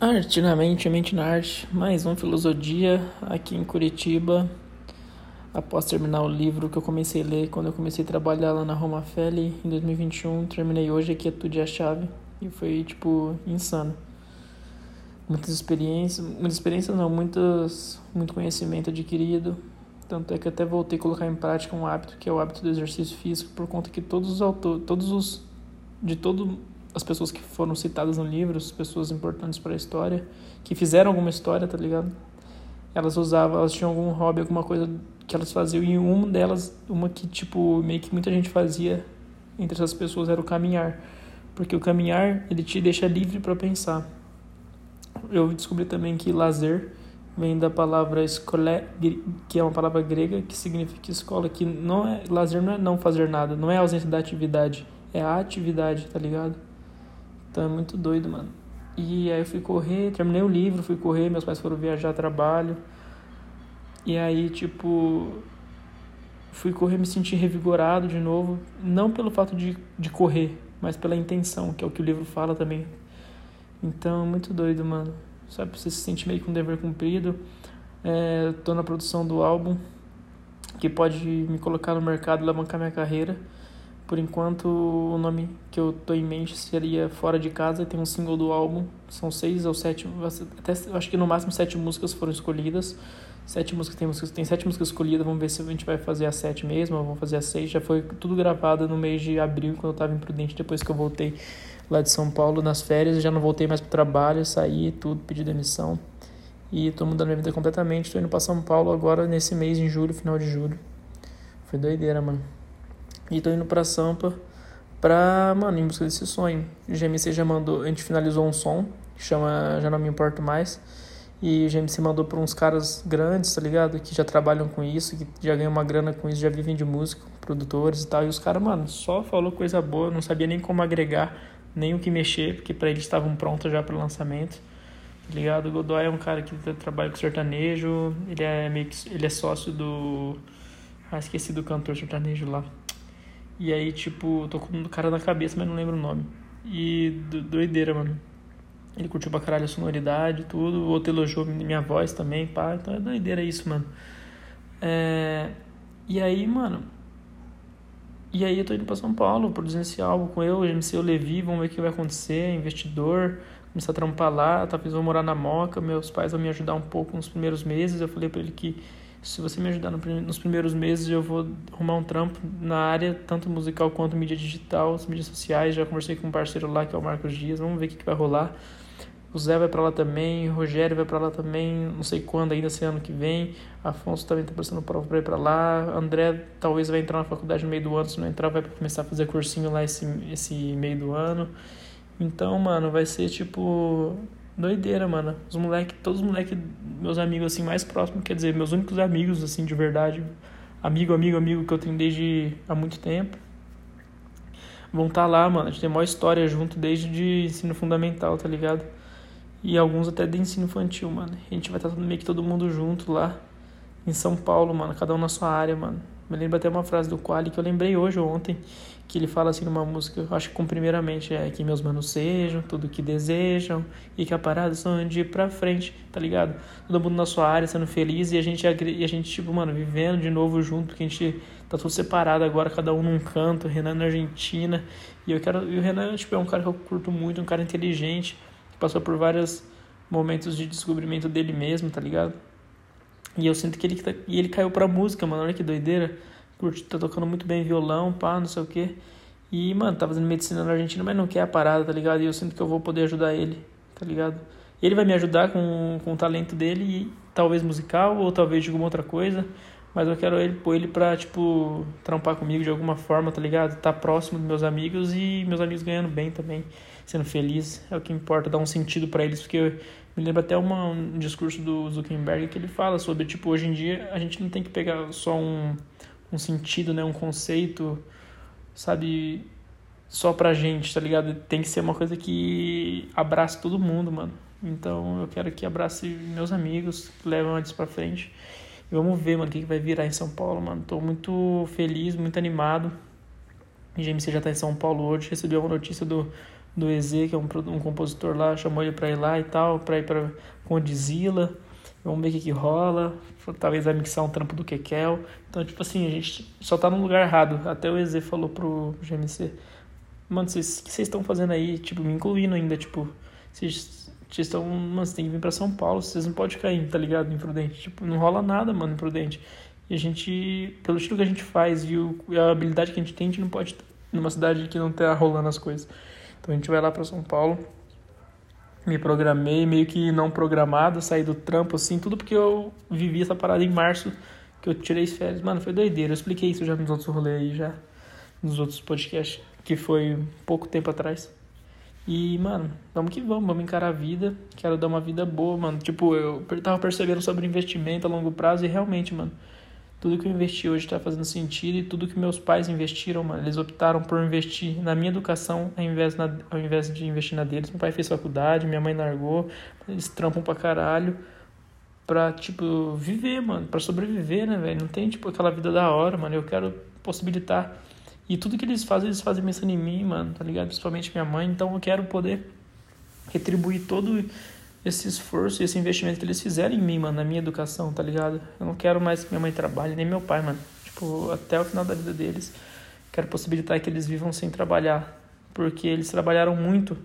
Arte na mente, mente na arte. Mais um Filosofia aqui em Curitiba. Após terminar o livro que eu comecei a ler quando eu comecei a trabalhar lá na Roma Feli em 2021. Terminei hoje aqui é tudo a chave. E foi, tipo, insano. Muitas experiências. Muitas experiências não, muitas, muito conhecimento adquirido. Tanto é que até voltei a colocar em prática um hábito que é o hábito do exercício físico, por conta que todos os autores, todos os. de todo as pessoas que foram citadas no livro, as pessoas importantes para a história, que fizeram alguma história, tá ligado? Elas usavam, elas tinham algum hobby, alguma coisa que elas faziam, e uma delas, uma que, tipo, meio que muita gente fazia entre essas pessoas era o caminhar. Porque o caminhar, ele te deixa livre para pensar. Eu descobri também que lazer vem da palavra escolé, que é uma palavra grega que significa escola, que não é lazer não é não fazer nada, não é ausência da atividade, é a atividade, tá ligado? Então é muito doido, mano. E aí eu fui correr, terminei o livro, fui correr, meus pais foram viajar trabalho. E aí, tipo, fui correr, me senti revigorado de novo. Não pelo fato de, de correr, mas pela intenção, que é o que o livro fala também. Então, muito doido, mano. Sabe, você se sente meio com um dever cumprido. É, tô na produção do álbum, que pode me colocar no mercado e alavancar minha carreira. Por enquanto, o nome que eu tô em mente seria Fora de Casa. Tem um single do álbum. São seis ou sete. Até, acho que no máximo sete músicas foram escolhidas. Sete músicas, tem, músicas, tem sete músicas escolhidas. Vamos ver se a gente vai fazer as sete mesmo. Ou vamos fazer as seis. Já foi tudo gravado no mês de abril, quando eu tava imprudente. Depois que eu voltei lá de São Paulo nas férias. Já não voltei mais pro trabalho. Saí, tudo, pedi demissão. E tô mudando minha vida completamente. Tô indo pra São Paulo agora nesse mês, em julho, final de julho. Foi doideira, mano. E tô indo pra Sampa pra, mano, em busca desse sonho. O GMC já mandou, a gente finalizou um som que chama Já Não Me Importo Mais. E o GMC mandou pra uns caras grandes, tá ligado? Que já trabalham com isso, que já ganham uma grana com isso, já vivem de música, produtores e tal. E os caras, mano, só falou coisa boa, não sabia nem como agregar, nem o que mexer, porque para eles estavam prontos já para lançamento. Tá ligado? O Godoy é um cara que trabalha com sertanejo, ele é meio que, ele é sócio do ah, esqueci do cantor sertanejo lá. E aí, tipo, tô com o cara na cabeça, mas não lembro o nome. E doideira, mano. Ele curtiu pra caralho a sonoridade tudo. O outro elogiou minha voz também, pá. Então é doideira isso, mano. É... E aí, mano. E aí eu tô indo pra São Paulo, produzindo esse álbum com eu, MC o Levi, vamos ver o que vai acontecer, investidor, começar a trampar lá, talvez vou morar na Moca, meus pais vão me ajudar um pouco nos primeiros meses. Eu falei pra ele que se você me ajudar no, nos primeiros meses, eu vou arrumar um trampo na área, tanto musical quanto mídia digital, as mídias sociais. Já conversei com um parceiro lá, que é o Marcos Dias. Vamos ver o que, que vai rolar. O Zé vai para lá também, o Rogério vai para lá também, não sei quando ainda, esse ano que vem. Afonso também tá passando prova para ir para lá. André talvez vai entrar na faculdade no meio do ano, se não entrar, vai começar a fazer cursinho lá esse, esse meio do ano. Então, mano, vai ser tipo doideira, mano. Os moleques, todos os moleques, meus amigos assim mais próximos, quer dizer, meus únicos amigos assim de verdade, amigo, amigo, amigo que eu tenho desde há muito tempo. Vão estar tá lá, mano. A gente tem uma história junto desde de ensino fundamental, tá ligado? E alguns até de ensino infantil, mano. A gente vai estar tá meio que todo mundo junto lá em São Paulo, mano, cada um na sua área, mano. Me lembro até uma frase do Quali que eu lembrei hoje ou ontem, que ele fala assim numa música, eu acho que com primeiramente é que meus manos sejam, tudo que desejam e que a parada são de ir pra frente, tá ligado? Todo mundo na sua área sendo feliz e a gente, e a gente tipo, mano, vivendo de novo junto, porque a gente tá tudo separado agora, cada um num canto, o Renan na Argentina, e eu quero, e o Renan, tipo, é um cara que eu curto muito, um cara inteligente, que passou por vários momentos de descobrimento dele mesmo, tá ligado? E eu sinto que ele, tá, e ele caiu pra música, mano. Olha que doideira. Curte, tá tocando muito bem violão, pá, não sei o quê. E, mano, tá fazendo medicina na Argentina, mas não quer a parada, tá ligado? E eu sinto que eu vou poder ajudar ele, tá ligado? Ele vai me ajudar com, com o talento dele, e, talvez musical, ou talvez de alguma outra coisa. Mas eu quero ele pôr ele pra, tipo, trampar comigo de alguma forma, tá ligado? Tá próximo dos meus amigos e meus amigos ganhando bem também, sendo feliz. É o que importa, dar um sentido para eles, porque me lembra até uma, um discurso do Zuckerberg que ele fala sobre, tipo, hoje em dia a gente não tem que pegar só um, um sentido, né, um conceito, sabe, só pra gente, tá ligado? Tem que ser uma coisa que abrace todo mundo, mano. Então eu quero que abrace meus amigos, que levam antes pra frente. E vamos ver, mano, o que, que vai virar em São Paulo, mano. Tô muito feliz, muito animado. O GMC já tá em São Paulo hoje. Recebi uma notícia do do EZ, que é um, um compositor lá, chamou ele pra ir lá e tal, pra ir pra Condizila. Vamos ver o que, que rola. Talvez vai mixar um trampo do Kekel. Então, tipo assim, a gente só tá no lugar errado. Até o EZ falou pro GMC. Mano, vocês, o que vocês estão fazendo aí? Tipo, me incluindo ainda, tipo, vocês estão. Mano, vocês têm que vir pra São Paulo, vocês não podem cair, tá ligado? Imprudente. Tipo, não rola nada, mano, imprudente. E a gente, pelo estilo que a gente faz e, o, e a habilidade que a gente tem, a gente não pode numa cidade que não tá rolando as coisas. Então a gente vai lá pra São Paulo. Me programei, meio que não programado, saí do trampo assim, tudo porque eu vivi essa parada em março, que eu tirei as férias. Mano, foi doideira. Eu expliquei isso já nos outros rolês aí, já. Nos outros podcasts, que foi pouco tempo atrás. E, mano, vamos que vamos, vamos encarar a vida. Quero dar uma vida boa, mano. Tipo, eu tava percebendo sobre investimento a longo prazo e realmente, mano, tudo que eu investi hoje está fazendo sentido e tudo que meus pais investiram, mano, eles optaram por investir na minha educação ao invés, na, ao invés de investir na deles. Meu pai fez faculdade, minha mãe largou, eles trampam pra caralho pra, tipo, viver, mano, pra sobreviver, né, velho? Não tem, tipo, aquela vida da hora, mano. Eu quero possibilitar. E tudo que eles fazem, eles fazem pensando em mim, mano, tá ligado? Principalmente minha mãe. Então eu quero poder retribuir todo esse esforço e esse investimento que eles fizeram em mim, mano, na minha educação, tá ligado? Eu não quero mais que minha mãe trabalhe, nem meu pai, mano. Tipo, até o final da vida deles, quero possibilitar que eles vivam sem trabalhar, porque eles trabalharam muito,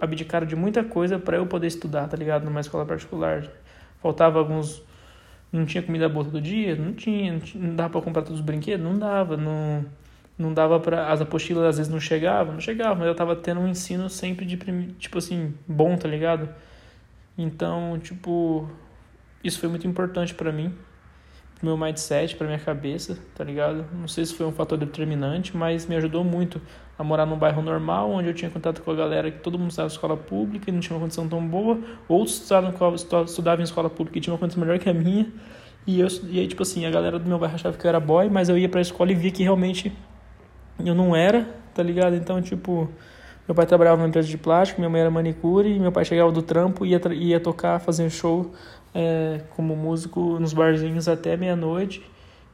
abdicaram de muita coisa para eu poder estudar, tá ligado? Numa escola particular. Faltava alguns não tinha comida boa todo dia, não tinha, não, tinha, não dava para comprar todos os brinquedos, não dava, não não dava para as apostilas às vezes não chegavam, não chegavam, mas eu tava tendo um ensino sempre de tipo assim, bom, tá ligado? Então, tipo, isso foi muito importante para mim, pro meu mindset, para minha cabeça, tá ligado? Não sei se foi um fator determinante, mas me ajudou muito a morar num bairro normal, onde eu tinha contato com a galera que todo mundo estava em escola pública e não tinha uma condição tão boa, outros estudavam, estudavam em escola pública e tinham uma condição melhor que a minha. E, eu, e aí, tipo assim, a galera do meu bairro achava que eu era boy, mas eu ia pra escola e via que realmente eu não era, tá ligado? Então, tipo, meu pai trabalhava numa empresa de plástico, minha mãe era manicure, meu pai chegava do trampo e ia, ia tocar, fazer show é, como músico nos barzinhos até meia-noite.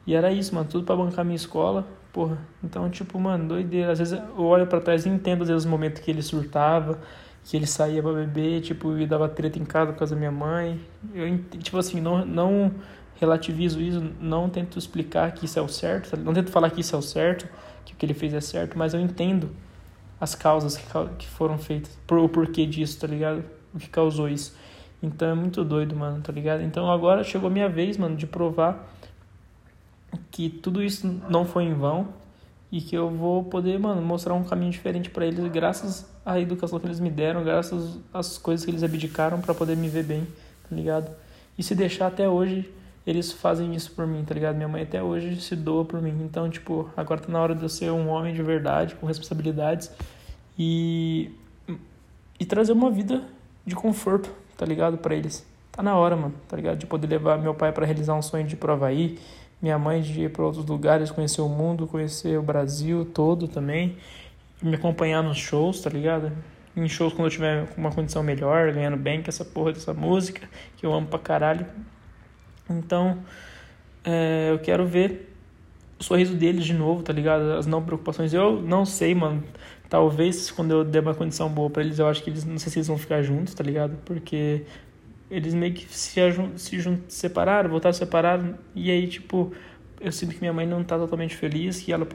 E era isso, mano, tudo para bancar minha escola, porra. Então, tipo, mano, doideira. Às vezes eu olho para trás e entendo, às vezes, os momentos que ele surtava, que ele saía pra beber, tipo, e dava treta em casa por causa da minha mãe. Eu, tipo assim, não, não relativizo isso, não tento explicar que isso é o certo, não tento falar que isso é o certo, que o que ele fez é certo, mas eu entendo as causas que, que foram feitas, por, o porquê disso, tá ligado? O que causou isso. Então é muito doido, mano, tá ligado? Então agora chegou minha vez, mano, de provar que tudo isso não foi em vão e que eu vou poder, mano, mostrar um caminho diferente para eles graças à educação que eles me deram, graças às coisas que eles abdicaram para poder me ver bem, tá ligado? E se deixar até hoje, eles fazem isso por mim, tá ligado? Minha mãe até hoje se doa por mim. Então, tipo, agora tá na hora de eu ser um homem de verdade, com responsabilidades e, e trazer uma vida de conforto, tá ligado? para eles. Tá na hora, mano, tá ligado? De poder levar meu pai para realizar um sonho de ir pro Havaí, minha mãe de ir para outros lugares, conhecer o mundo, conhecer o Brasil todo também, me acompanhar nos shows, tá ligado? Em shows quando eu tiver uma condição melhor, ganhando bem com essa porra dessa música, que eu amo pra caralho. Então, é, eu quero ver o sorriso deles de novo, tá ligado? As não preocupações. Eu não sei, mano. Talvez quando eu der uma condição boa para eles, eu acho que eles não sei se eles vão ficar juntos, tá ligado? Porque eles meio que se, se, se separaram, voltaram a separar, e aí, tipo, eu sinto que minha mãe não tá totalmente feliz, que ela,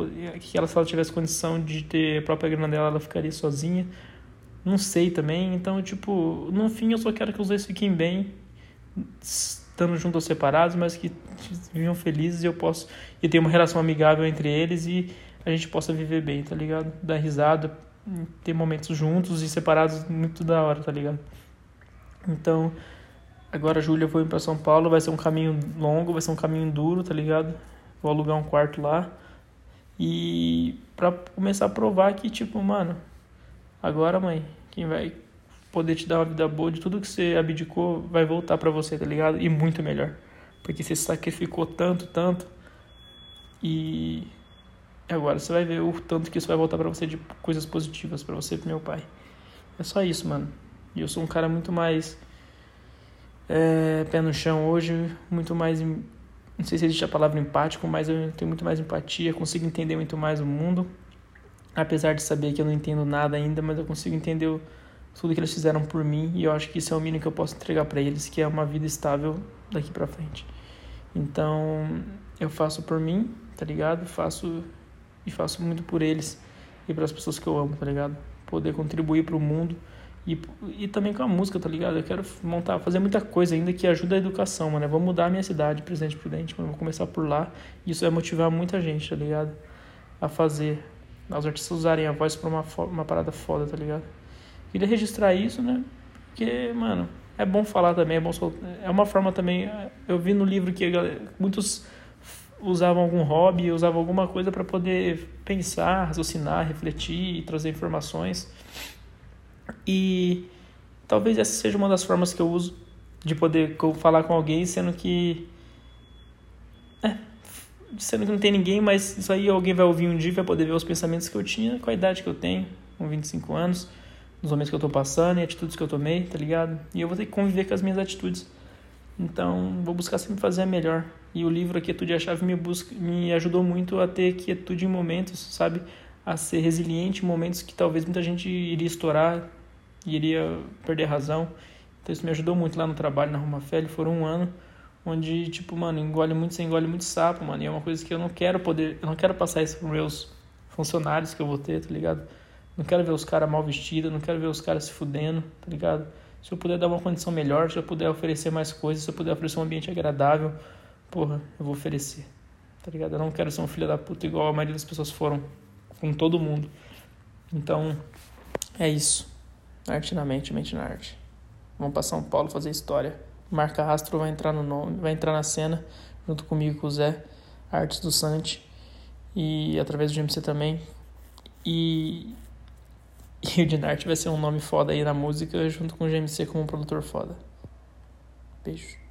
que ela se ela tivesse condição de ter a própria grana dela, ela ficaria sozinha. Não sei também, então, tipo, no fim eu só quero que os dois fiquem bem, estando juntos ou separados, mas que vivam felizes e eu posso e ter uma relação amigável entre eles e a gente possa viver bem, tá ligado? Dar risada, ter momentos juntos e separados muito da hora, tá ligado? Então, agora Júlia foi para São Paulo, vai ser um caminho longo, vai ser um caminho duro, tá ligado? Vou alugar um quarto lá. E para começar a provar que tipo, mano, agora, mãe, quem vai poder te dar uma vida boa de tudo que você abdicou vai voltar para você, tá ligado? E muito melhor. Porque você sacrificou tanto, tanto e agora você vai ver o tanto que isso vai voltar para você de coisas positivas para você e pro meu pai. É só isso, mano. E eu sou um cara muito mais é, pé no chão hoje, muito mais não sei se existe a palavra empático, mas eu tenho muito mais empatia, consigo entender muito mais o mundo. apesar de saber que eu não entendo nada ainda, mas eu consigo entender tudo que eles fizeram por mim e eu acho que isso é o mínimo que eu posso entregar para eles, que é uma vida estável daqui para frente. Então, eu faço por mim, tá ligado? Faço e faço muito por eles e para as pessoas que eu amo, tá ligado? Poder contribuir para o mundo e, e também com a música, tá ligado? Eu quero montar, fazer muita coisa ainda que ajuda a educação, mano. Eu vou mudar a minha cidade, Presidente Prudente, mano. Eu vou começar por lá e isso vai motivar muita gente, tá ligado? A fazer, os artistas usarem a voz pra uma, uma parada foda, tá ligado? Queria registrar isso, né? Porque, mano, é bom falar também, é bom é uma forma também. Eu vi no livro que muitos usavam algum hobby, usavam alguma coisa para poder pensar, raciocinar, refletir e trazer informações. E talvez essa seja uma das formas que eu uso de poder falar com alguém, sendo que é, sendo que não tem ninguém, mas isso aí alguém vai ouvir um dia, vai poder ver os pensamentos que eu tinha com a idade que eu tenho, com 25 anos nos momentos que eu tô passando e atitudes que eu tomei, tá ligado? E eu vou ter que conviver com as minhas atitudes. Então, vou buscar sempre fazer a melhor. E o livro A Quietude e a Chave me, busca, me ajudou muito a ter quietude em momentos, sabe? A ser resiliente em momentos que talvez muita gente iria estourar, iria perder razão. Então, isso me ajudou muito lá no trabalho, na Roma Fé. Foram um ano onde, tipo, mano, engole muito, você engole muito sapo, mano. E é uma coisa que eu não quero poder, eu não quero passar isso para meus funcionários que eu vou ter, tá ligado? Não quero ver os caras mal vestidos, não quero ver os caras se fudendo, tá ligado? Se eu puder dar uma condição melhor, se eu puder oferecer mais coisas, se eu puder oferecer um ambiente agradável, porra, eu vou oferecer, tá ligado? Eu não quero ser um filho da puta igual a maioria das pessoas foram com todo mundo. Então, é isso. Arte na mente, mente na arte. Vamos para São Paulo fazer história. Marca Astro vai entrar no nome, vai entrar na cena junto comigo com o Zé, Artes do Sante e através do GMC também. E e o Dinart vai ser um nome foda aí na música, junto com o GMC como um produtor foda. Beijo.